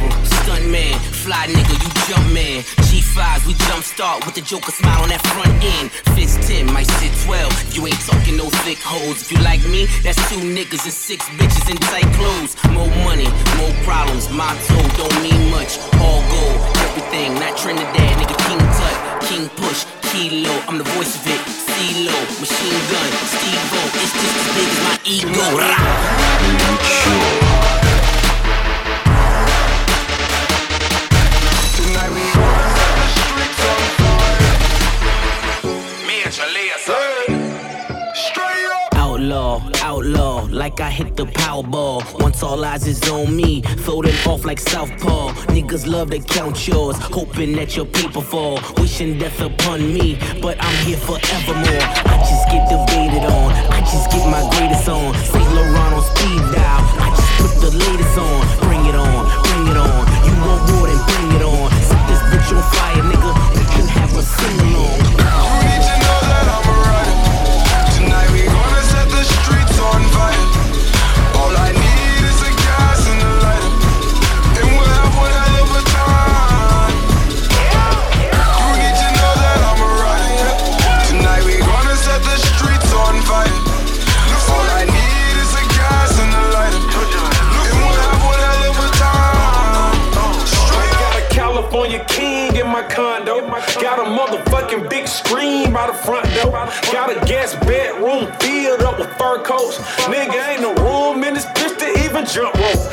Daredevil, stunt man, fly nigga, you jump man. G5s, we jump start with the Joker smile on that front end. Fist 10, might sit 12. You ain't talking no thick hoes. If you like me, that's two niggas and six bitches in tight clothes. More money, more problems. My toe don't mean much. All gold, everything, not Trinidad, nigga. King Tut, King Push, Kilo. I'm the voice of it. CeeLo, machine gun, Steve. It's just as big as my ego. Rah! Outlaw, like I hit the Powerball. Once all eyes is on me, folding off like Southpaw. Niggas love to count yours, hoping that your paper fall. Wishing death upon me, but I'm here forevermore. I just get debated on, I just get my greatest on. St. Laurent on speed dial, I just put the latest on. Bring it on, bring it on. You want war, then bring it on. Set this bitch on fire, nigga. We can have a sing by the front door. Got a guest bedroom filled up with fur coats. Nigga, ain't no room in this bitch to even jump rope.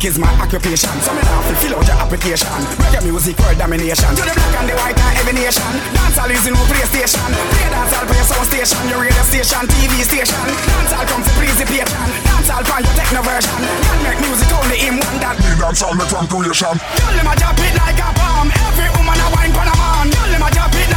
music is my occupation. So me now fill out your application. Reggae music world domination. To the black and the white and every nation. Dancehall the new PlayStation. Play dancehall play sound station. Your radio station, TV station. Dancehall comes to please the patron. Dancehall find your techno version. God make music only in one that. Me dancehall me from creation. Girl, let me drop it like a bomb. Every woman a wine for a man. Girl, let me drop it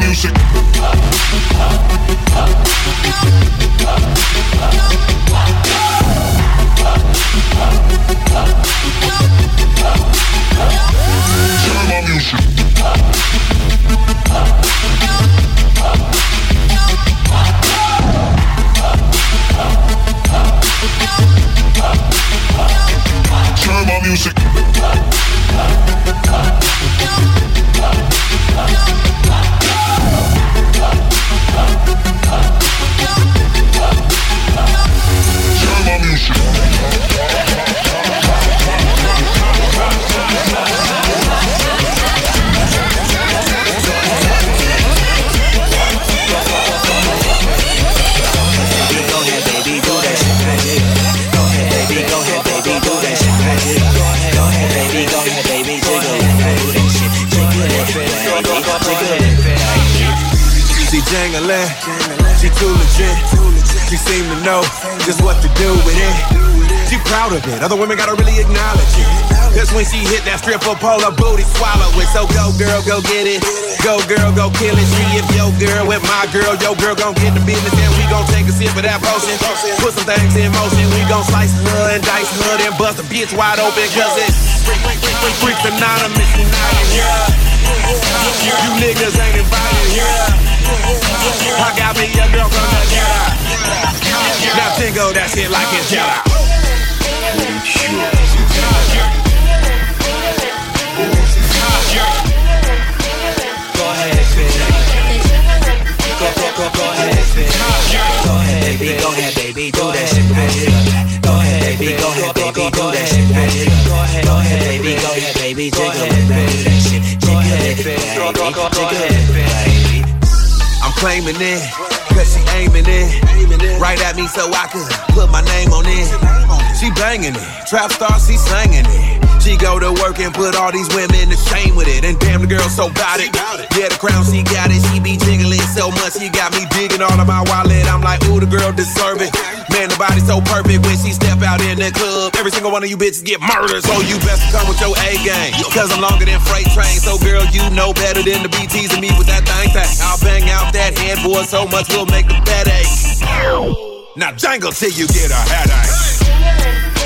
music. Turn my music. To know just what to do with it. She proud of it. Other women gotta really acknowledge it. Cause when she hit that stripper pole, her booty swallow it. So go girl, go get it. Go girl, go kill it. She if your girl with my girl, your girl gon' get the business and we gon' take a sip of that potion. Put some things in motion. We gon' slice her and dice her and bust a bitch wide open. Cause it's freak, freak, freak, freak, freaks anonymous united here. You niggas ain't invited here. I got me a girl from the ghetto. Now tingle that shit like it's jello. Go ahead, baby. Go, go, go, go ahead, baby. Go ahead, baby, go ahead, baby, do that shit. Go ahead, baby, go ahead, baby, do that shit. Go ahead, baby, go ahead, baby, jiggle it, baby, do that shit. Jiggle it, baby, jiggle it, baby. I'm claiming it, cause she aiming it right at me so I could put my name on it. She banging it, trap star, she slanging it. She go to work and put all these women to shame with it. And damn, the girl so bout it. Yeah, the crown, she got it. She be jiggling so much, she got me digging all of my wallet. I'm like, ooh, the girl deserve it. Man, the body so perfect when she step out in the club. Every single one of you bitches get murdered, so you best come with your A game. Cause I'm longer than freight train. So girl, you know better than to be teasing me with that thing thing. I'll bang out that headboard so much we'll make the headache. Now jangle till you get a headache.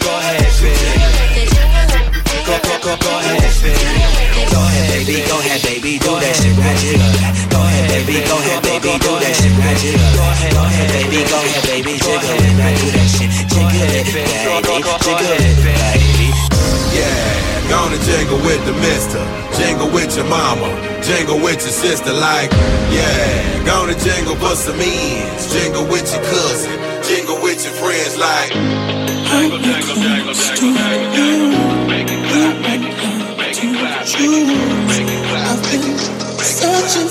Go ahead, baby. Go, go, go, go ahead, baby. Go ahead, baby, go ahead, baby, do that shit right here. Go ahead, baby, go ahead, baby, do that shit right. Go ahead, go ahead, baby, go ahead, baby, jiggle it, do that shit. Jiggle it, baby, jiggle it, baby. Yeah, gonna jingle with the mister. Jingle with your mama. Jingle with your sister. Like, yeah, gonna jingle for some ends. Jingle with your cousin. Jingle with your friends. Like, Jangle, jangle, jangle, jangle, jangle, jangle. Make it clap, make it clap, make it clap, make it make it clap, make it Searching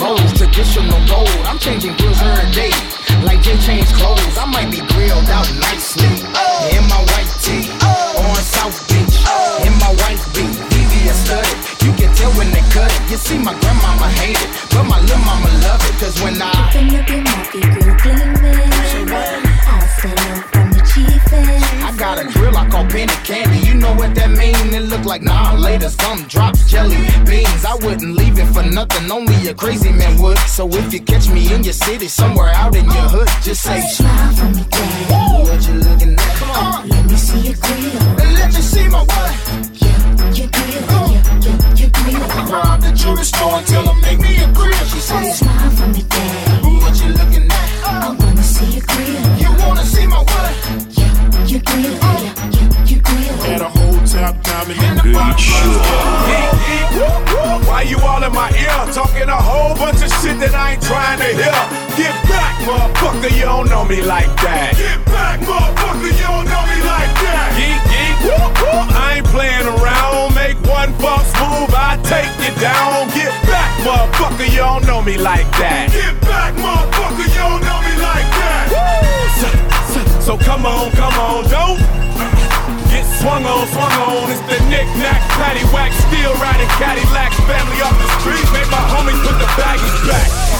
and traditional gold. I'm changing grills every day, like Jay changed clothes. I might be grilled out nicely like nah later. Some drops, jelly beans. I wouldn't leave it for nothing. Only a crazy man would. So if you catch me in your city, somewhere out in your hood, just say smile for me, daddy. What you looking at? Come on, Let me see your grill. and let me see my what? Yeah, your grill. Yeah, yeah, your grill. Rob the jewelry store tell them make me a grill. She said, Smile for me, daddy. What you looking at? I wanna see your grill. You wanna see my what? Yeah, your grill. Yeah, whole top diamond in the bottom rose Why you all in my ear talking a whole bunch of shit that I ain't trying to hear? Get back, motherfucker, you don't know me like that. Get back, motherfucker, you don't know me like that. Geek, geek, whoop, whoop. I ain't playing around. Make one false move, I take you down. Get back, motherfucker, you don't know me like that. Get back, motherfucker, you don't know me like that. So, so, so come on, come on, don't swung on, swung on. It's the knick-knack, paddywhack, still riding Cadillacs. Family off the street, make my homies put the baggies back.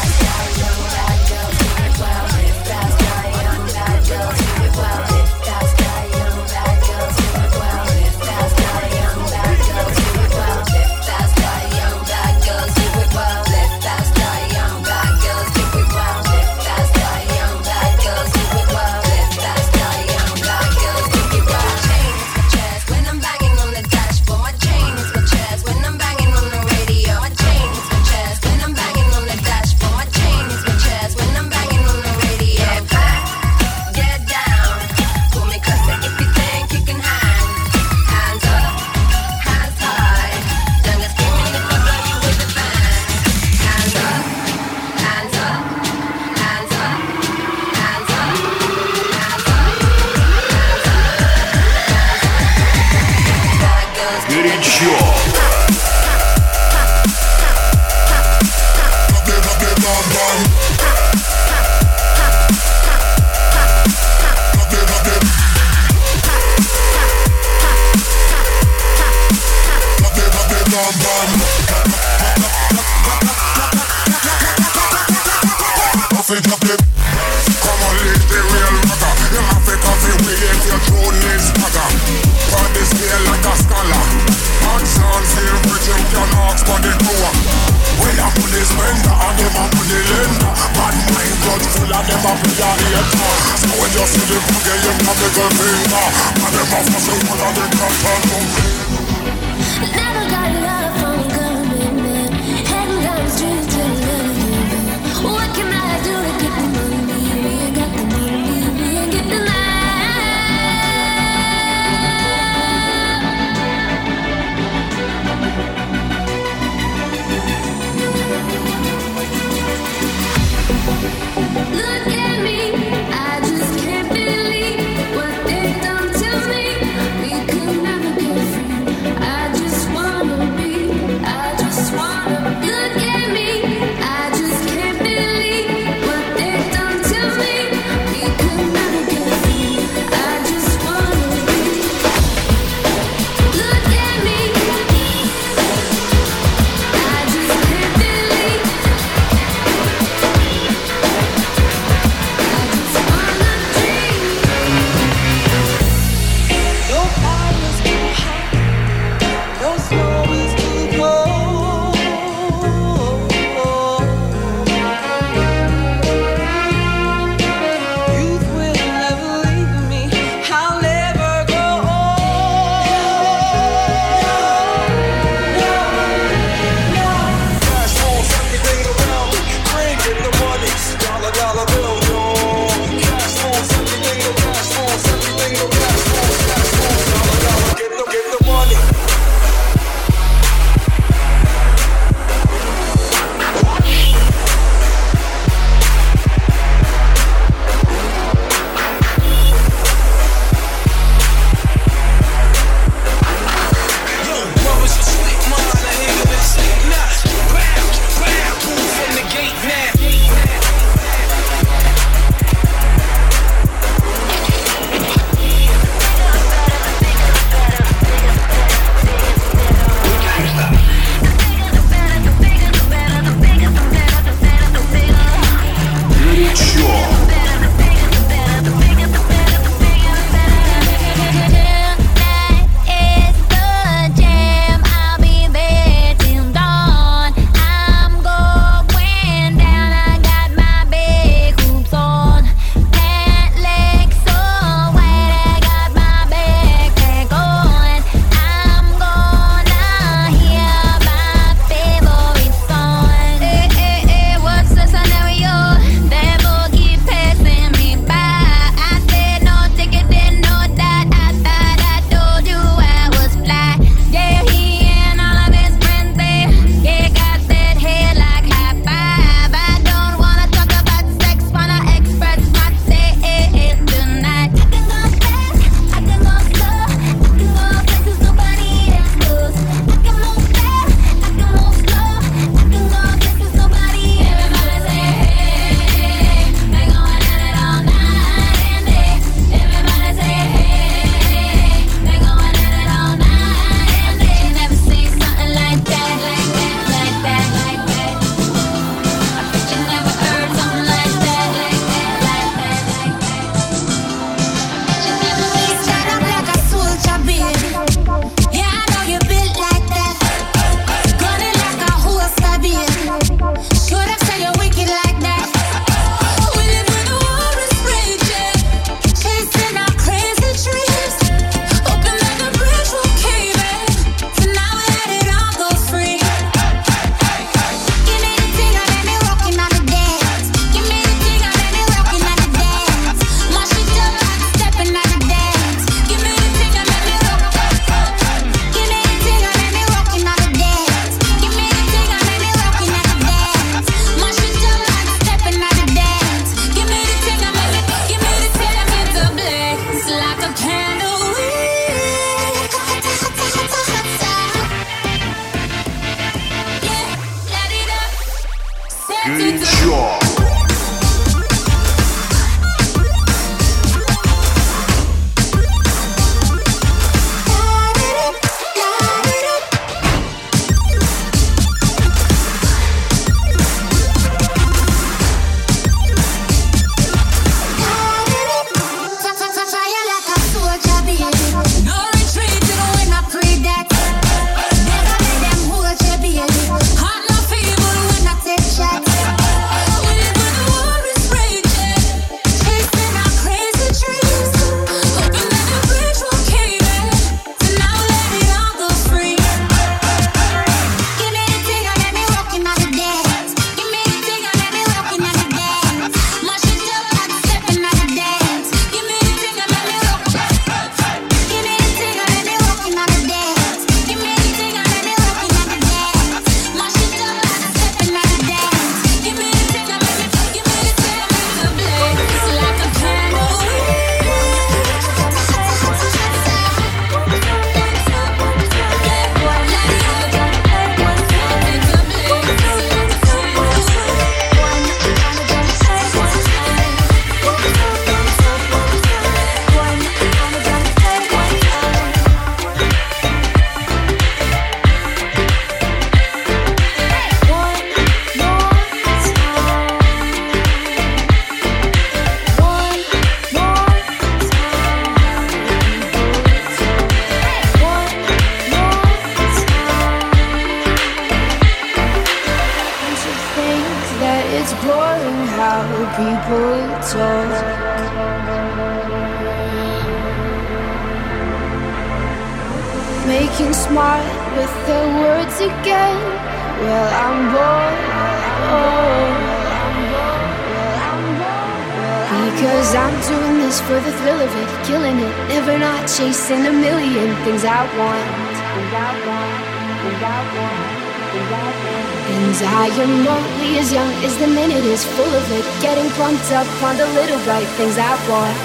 And I am only as young as the minute is full of it. Getting pumped up on the little bright things I want.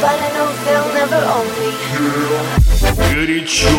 But I know they'll never own me. Горячо.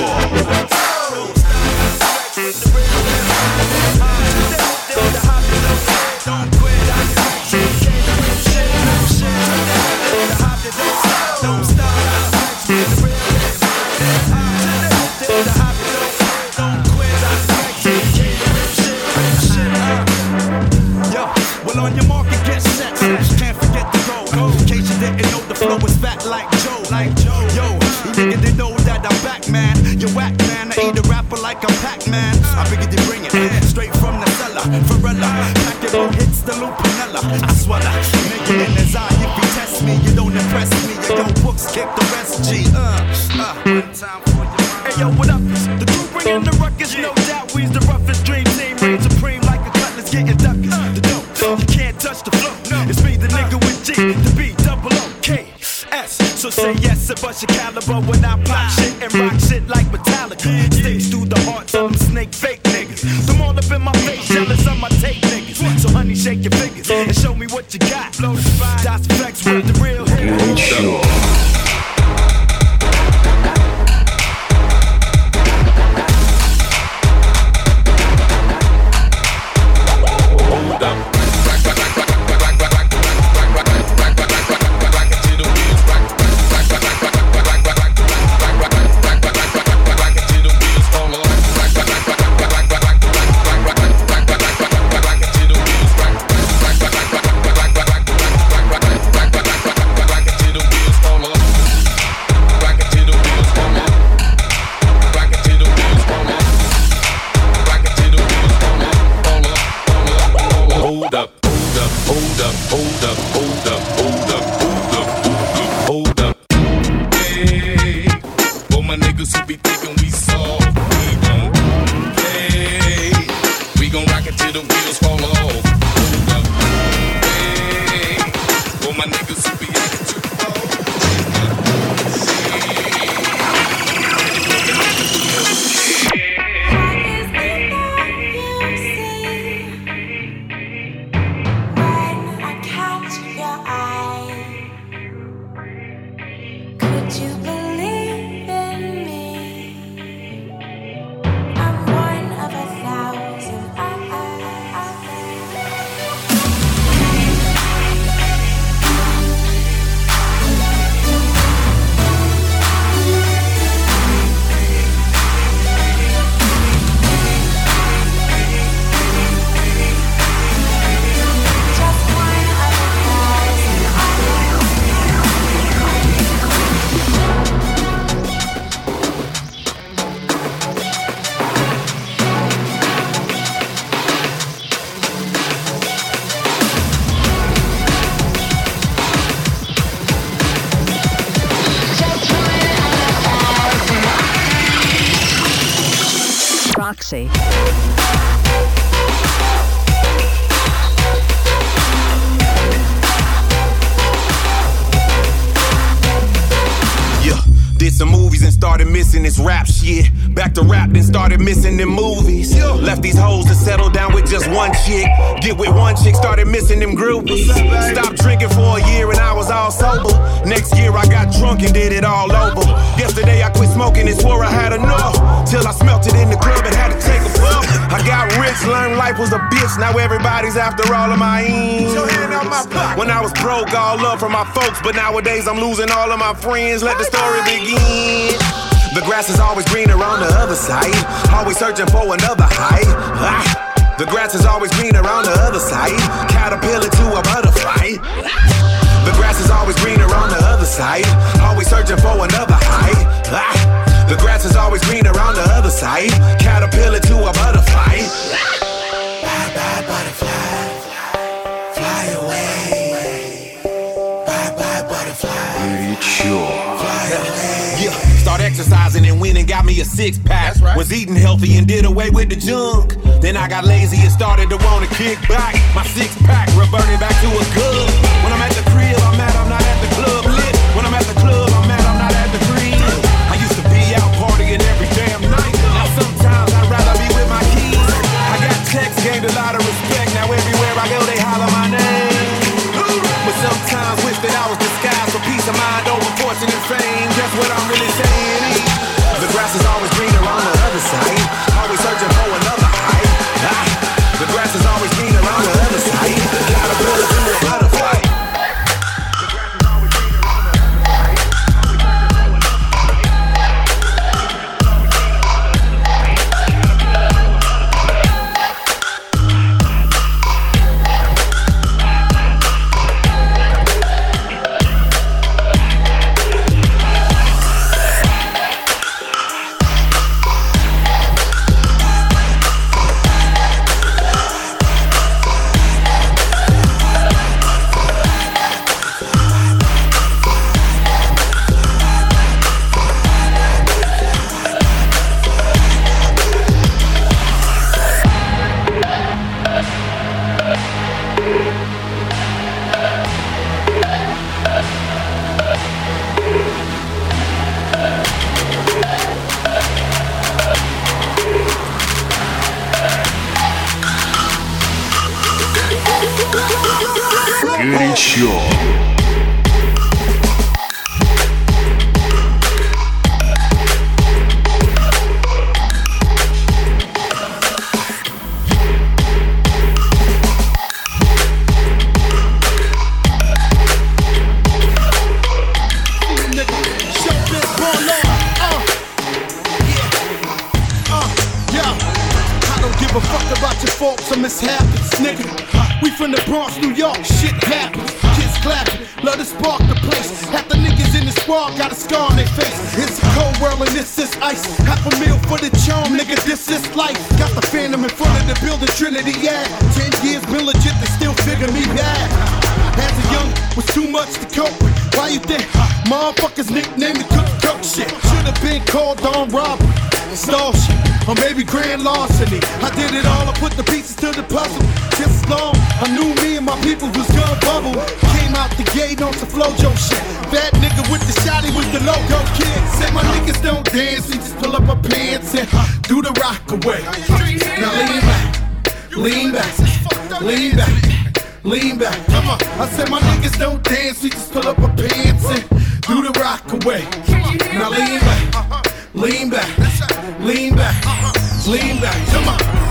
All sober. Next year I got drunk and did it all over. Yesterday I quit smoking and swore I had enough. Till I smelt it in the club and had to take a puff. I got rich, learned life was a bitch. Now everybody's after all of my ends. When I was broke, all love from my folks, but nowadays I'm losing all of my friends. Let the story begin. The grass is always greener on the other side. Always searching for another high. Ah. The grass is always greener on the other side. Caterpillar to a butterfly. The grass is always greener on the other side. Always searching for another height. Ah. The grass is always greener on the other side. Caterpillar to a butterfly. Bye exercising and went and got me a six pack. Was eating healthy and did away with the junk. Then I got lazy and started to wanna kick back. My six pack reverted back to a good. When I'm at the crib, I'm mad I'm not at the club Come on.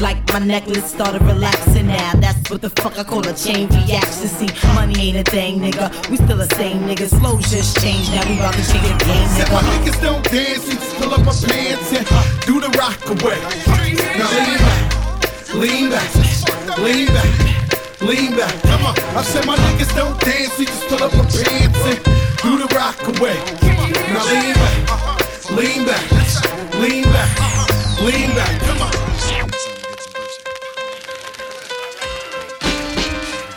Like my necklace started relaxing now. That's what the fuck I call a chain reaction. See, money ain't a thing, nigga. We still the same niggas. Flows just changed. Now we about to change the game, Said my niggas don't dance, we just pull up our pants and uh, do the rock away. Now lean back, lean back, lean back, lean back. Come on, I said my niggas don't dance, we just pull up our pants and do the rock away. Now lean back, lean back, lean back, lean back. Come on.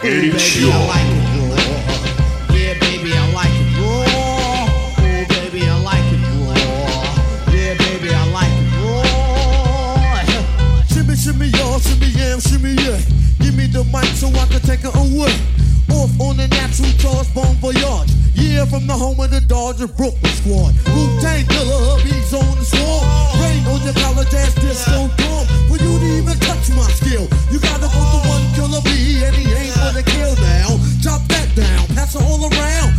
Baby, I like it raw. Yeah, baby, I like it raw. Oh, baby, I like it raw. Yeah, baby, I like it raw. shimmy, shimmy, y'all, shimmy, yam, shimmy, yeah. Give me the mic so I can take it away. Off on the natural charge, bon voyage. Yeah, from the home of the Dodger Brooklyn squad. Wu Tang killer, hubby's on the swarm. Rain on your college ass disco dorm. For you to even touch my skill, you gotta go to one killer B, and he ain't for the kill now. Drop that down, pass it all around.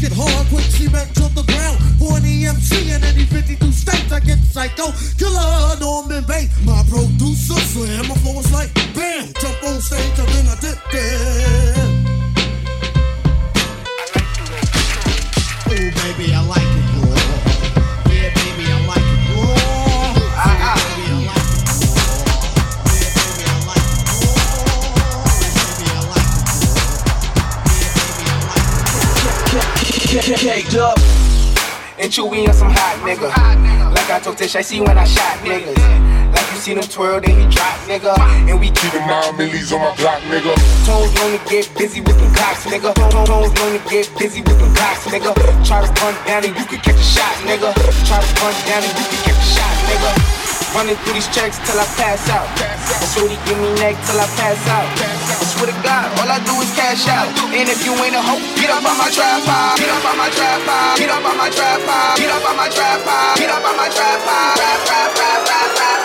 Get hard, quick cement to the ground. For an EMC in any 52 states, I get psycho. Killer, Norman Bates, my producer slam. My flow is like bam, jump on stage, and then I dip there. Oh, baby, I like And chewy on some hot nigga. Like I told Tish, I see when I shot niggas. Like you see them twirl, then you drop, nigga. And we keep Keeping nine millies on my block, nigga. Tones to get busy with them cocks, nigga. Tones to get busy with them cocks, nigga. Try to run down and you can catch a shot, nigga. Try to run down and you can catch a shot, nigga. Running through these checks till I pass out. And shorty give me neck till I pass out. I swear to God, all I do is cash out. And if you ain't a hoe, get up on my tripod. Get up on my tripod. Get up on my tripod. Get up on my tripod. Get up on my tripod. Rap, rap, rap, rap, rap, rap, rap,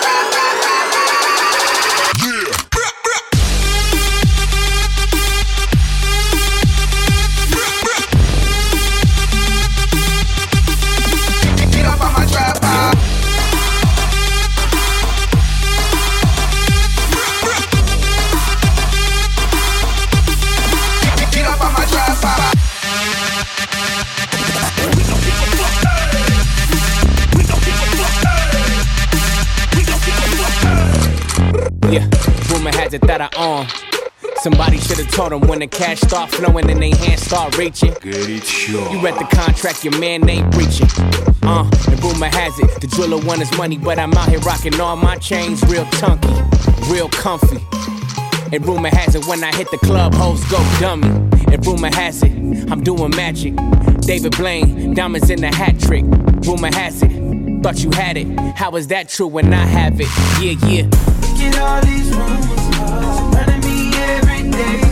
rumor has it that I own. Somebody should have told them when the cash start flowing and they hands start reaching. You read the contract, your man ain't breaching. Uh, and rumor has it, the driller want his money, but I'm out here rocking all my chains real chunky, real comfy. And rumor has it, when I hit the club, hoes go dummy. And rumor has it, I'm doing magic. David Blaine, diamonds in the hat trick. Rumor has it, thought you had it. How is that true when I have it? Yeah, yeah. All these rumors surrounding me every day.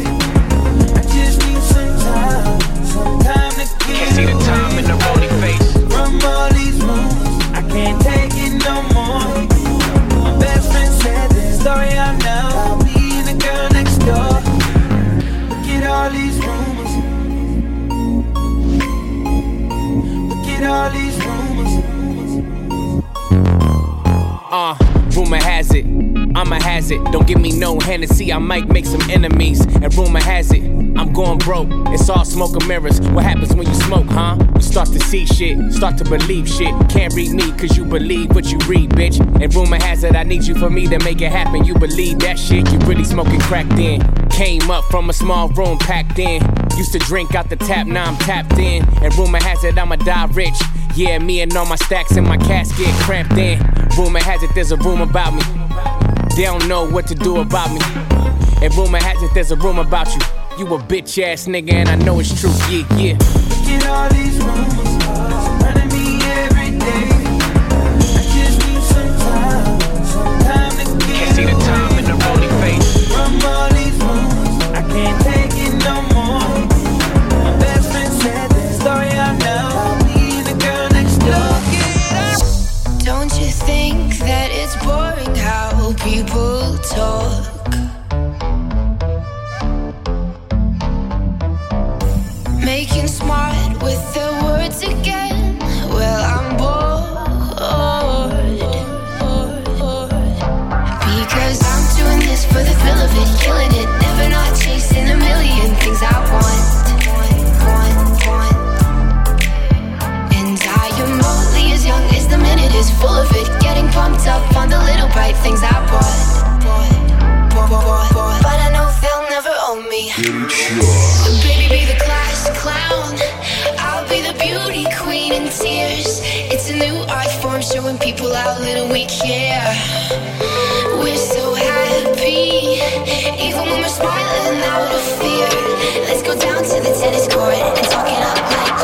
Hennessy, I might make some enemies. And rumor has it, I'm going broke. It's all smoke and mirrors. What happens when you smoke, huh? You start to see shit, start to believe shit. Can't read me, cause you believe what you read, bitch. And rumor has it, I need you for me to make it happen. You believe that shit, you really smoking crack then. Came up from a small room packed in. Used to drink out the tap, now I'm tapped in. And rumor has it, I'ma die rich. Yeah, me and all my stacks in my casket cramped in. Rumor has it, there's a room about me. They don't know what to do about me. And rumor has it, there's a room about you. You a bitch ass nigga, and I know it's true. Yeah, yeah. At all these rumors pumped up on the little bright things I bought. But I know they'll never own me. So baby, be the class clown. I'll be the beauty queen in tears. It's a new art form showing people how little we care. We're so happy, even when we're smiling out of fear. Let's go down to the tennis court and talk it up like.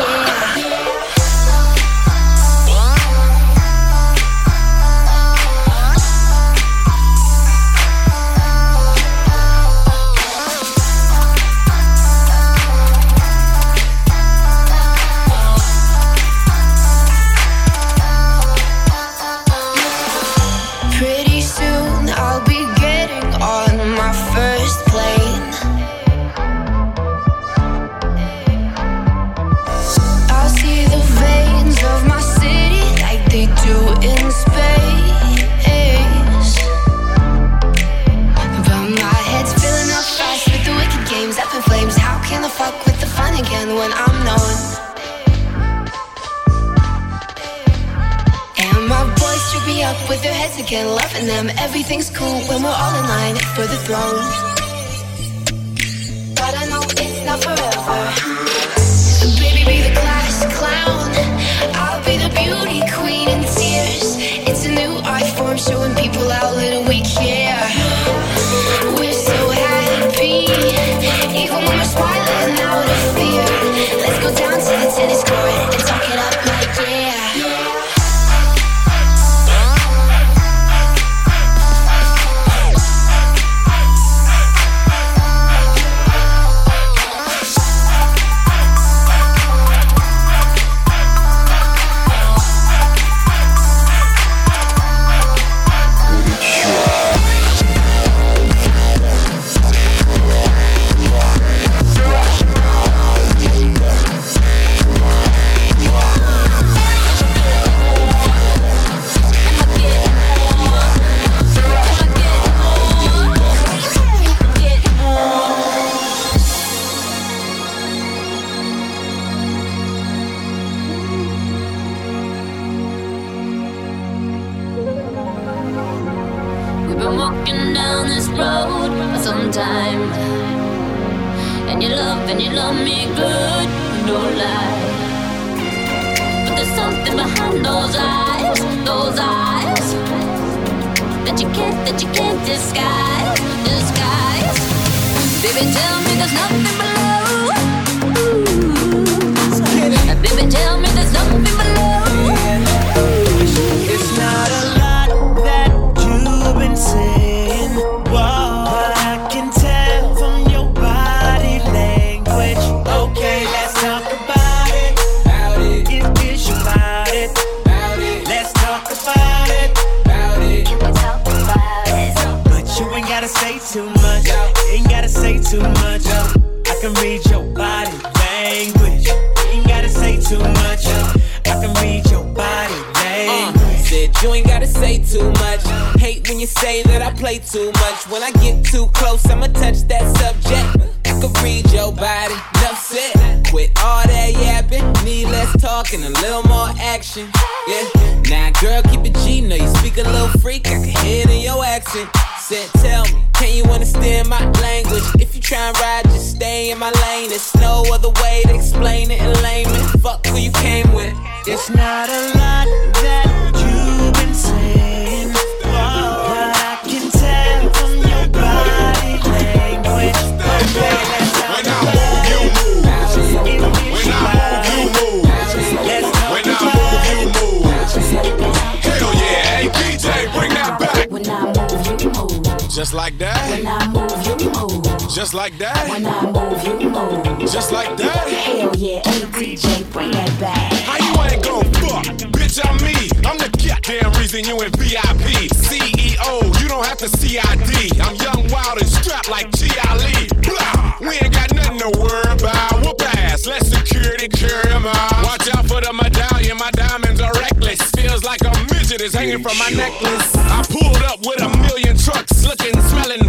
like that. When I move, you move. Just like that. Hell yeah, ATJ, bring that back. How you ain't gon' fuck? Bitch, I'm me. I'm the goddamn reason you in VIP. CEO, you don't have to CID. I'm young, wild, and strapped like G. Ali. Blah. We ain't got nothing to worry about. Whoop ass, let security cure him out. Watch out for the medallion, my diamonds are reckless. Feels like a midget is hanging from my necklace. I pulled up with a million trucks, looking, smelling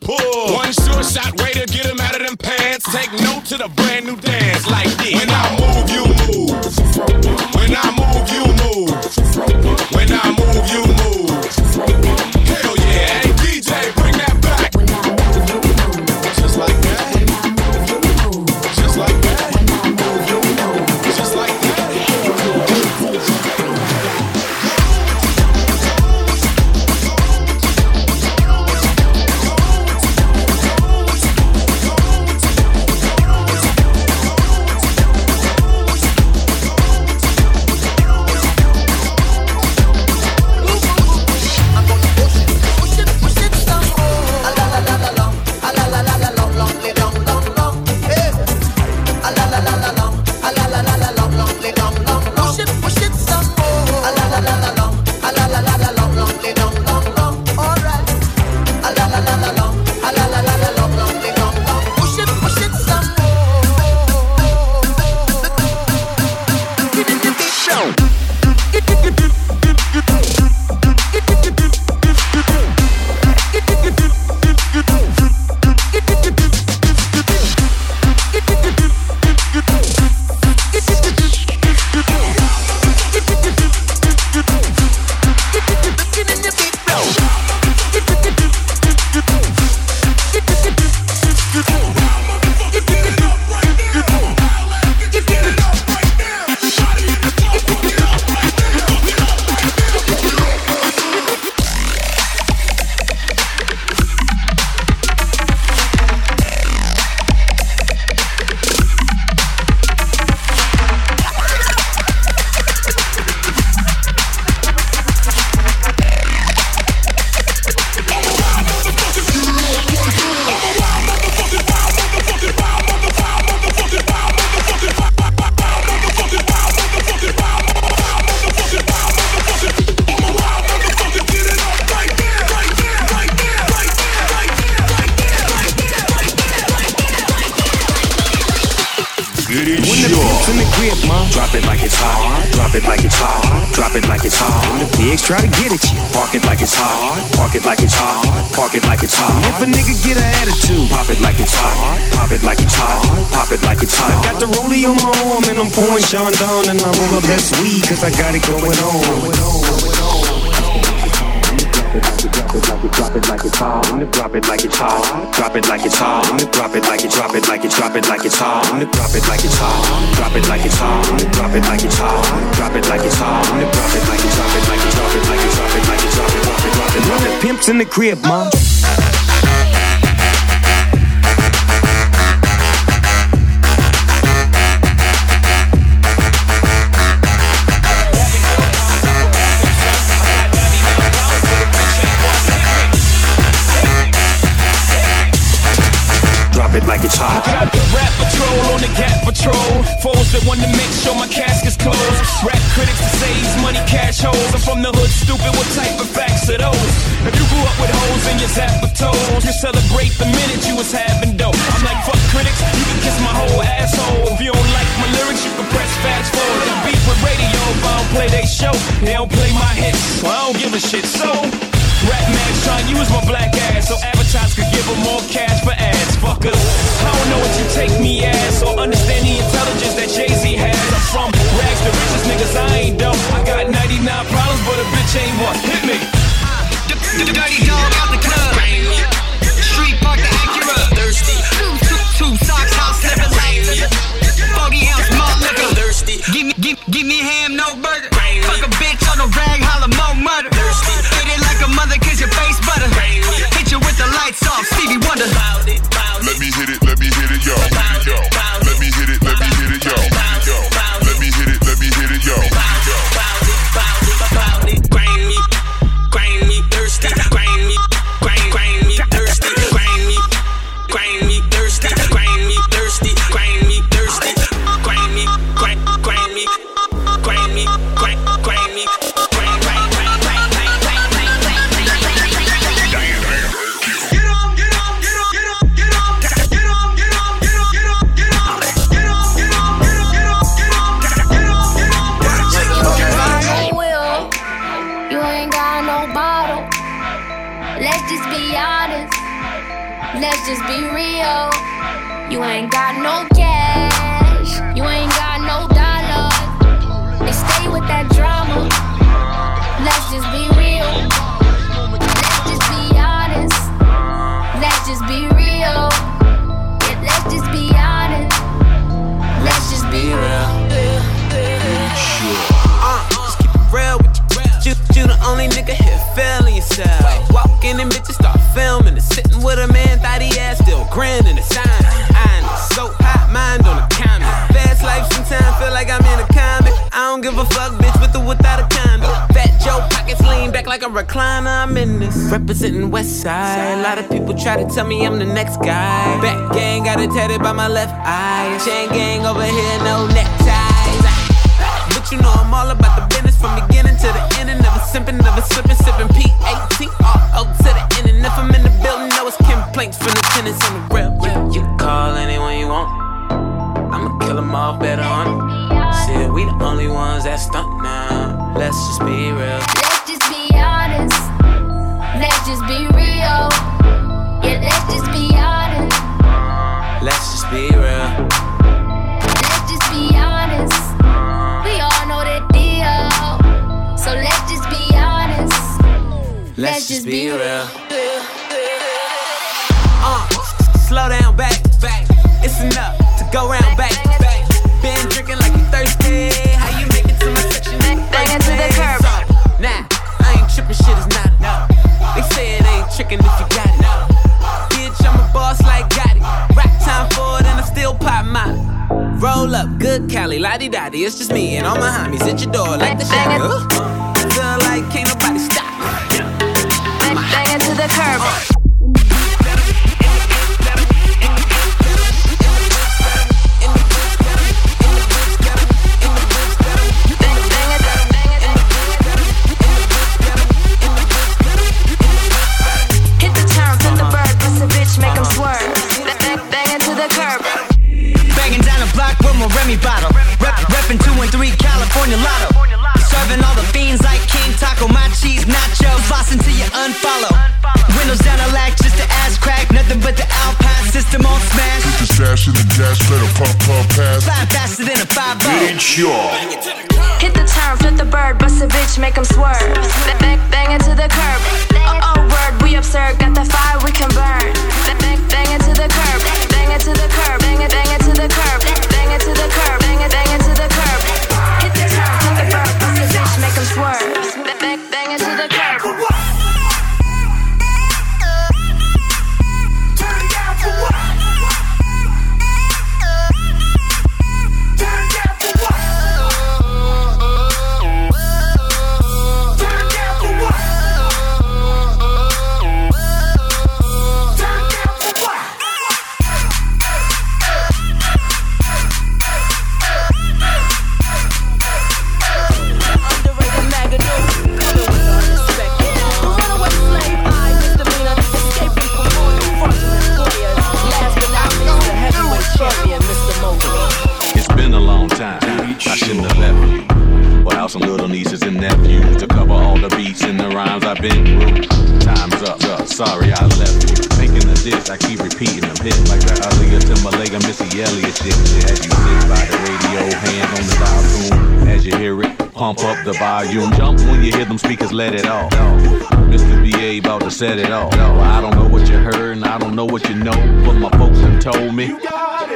pull. One sure shot way to get him out of them pants. Take note to the brand new dance like this. When I like it's hot. Drop it like it. Drop it like it. Drop it like it. Drop it like it. Drop it. Drop it. Drop it. Drop it. Pimps in the crib, ma. Drop it like it's hot. Patrol on the gap patrol. Foes that want to make sure my casket's closed. Rap critics that say he's money cash holes. I'm from the hood, stupid. What type of facts are those? If you grew up with hoes in your zapatos, you celebrate the minute you was having dough. I'm like, fuck critics, you can kiss my whole asshole. If you don't like my lyrics, you can press fast forward. The beef with radio, if I don't play they show, they don't play my hits. So I don't give a shit. So. Rap man trying to use my black ass so advertisers could give them more cash for ads. Fuckers, I don't know what you take me as or understand the intelligence that Jay Z has. I'm from rags to riches, niggas. I ain't dumb. I got 99 problems, but a bitch ain't one. Hit me. The dirty dog out the club. Street park the Acura. Thirsty. Two, two, two socks, house slippers. 40 ounce malt liquor. Thirsty. Give me, give, give me ham, no burger. Fuck a bitch on a rag, Wonder. Be honest. Let's just be real. You ain't got no cash. You ain't got no dollars. They stay with that drama. Let's just be real. Let's just be honest. Let's just be real. Yeah, let's just be honest. Let's just be real. You, the only nigga here feeling yourself. Walk in and bitches start filming and sitting with a man, thought he ass still grinning and sign. I so hot, mind on the comment. Fast life sometimes feel like I'm in a comic. I don't give a fuck, bitch, with or without a condom. Fat Joe pockets lean back like a recliner. I'm in this. Representing West Side. A lot of people try to tell me I'm the next guy. Back gang got it tatted by my left eye. Chain gang over here, no neckties. But you know I'm all about the business from beginning to the end. And never simping, never slipping, sipping P-A-T-R-O to the end. And if I'm in the building, know it's complaints from the tenants on the real. You, you call anyone you want. I'ma kill them all better on it. Shit, we the only ones that stunt now. Let's just be real. Let's just be honest. Let's just be real. Yeah, let's just be honest. Let's just be real. Let's just be real. Uh, slow down, back, back. It's enough to go round, back, back. Been drinking like you thirsty. How you make it to my section? Bang to the curb. Nah, I ain't tripping, shit is not enough. They say it ain't tricking if you got it. Bitch, I'm a boss like Gotti. Rap time for it and I still pop mine. Roll up, good Cali, lottie dottie. It's just me and all my homies at your door like the. Uh, feel like can't the curb. rail path. Fly faster than a 5 Bitch, y'all. Hit the turn, flip the bird, bust a bitch, make him swerve. Bang, bang, bang it to the curb. Oh, oh, word, we absurd. Sorry I left you. Thinking of this, I keep repeating them hits like the Aaliyah Timberlake Missy Elliott shit. As you sit by the radio, hands on the dial tune. As you hear it, pump up the volume. Jump when you hear them speakers, let it off. Mr. BA about to set it off. I don't know what you heard and I don't know what you know, but my folks have told me.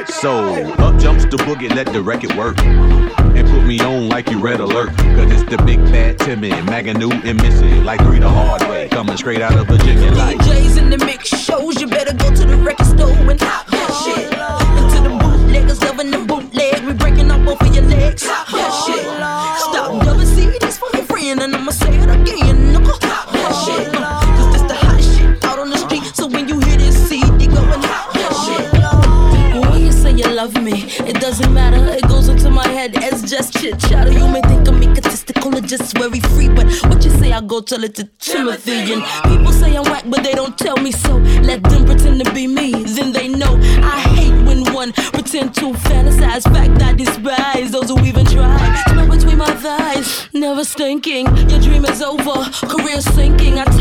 So, up jumps the boogie, let the record work. And put me on like you red alert. Cause it's the big bad Timmy, Magoo and Missy. Like three the hard way, coming straight out of Virginia. Like, DJs in the mix shows, you better go to the record store and hop that shit. Into the bootleggers loving the bootleg, we breaking up both of your legs. Hop that shit. Go and hop that shit. When you say you love me, it doesn't matter, it goes into my head as just chit chatter. You may think I'm egotistical or just very free, but what you say, I go tell it to Timothy. And people say I'm whack, but they don't tell me so. Let them pretend to be me, then they know. I hate when one pretend to fantasize. Fact I despise those who even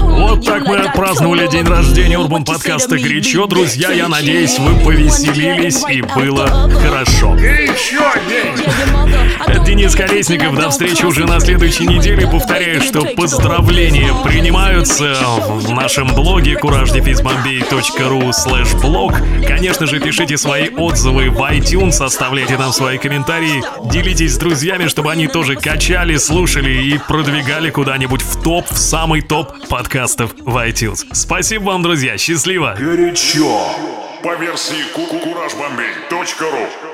Вот так мы отпраздновали день рождения Урбан подкаста «Горячо». Друзья, я надеюсь, вы повеселились и было хорошо. День! Это Денис Колесников. До встречи уже на следующей неделе. Повторяю, что поздравления принимаются в нашем блоге couragedefizbombay.ru slash блог. Конечно же, пишите свои отзывы в iTunes, оставляйте нам свои комментарии, делитесь с друзьями, чтобы они тоже качали, слушали и продвигали куда-нибудь в топ, в самый топ подкастов в iTunes. Спасибо вам, друзья. Счастливо! Горячо. По версии кукуражбомбей.ру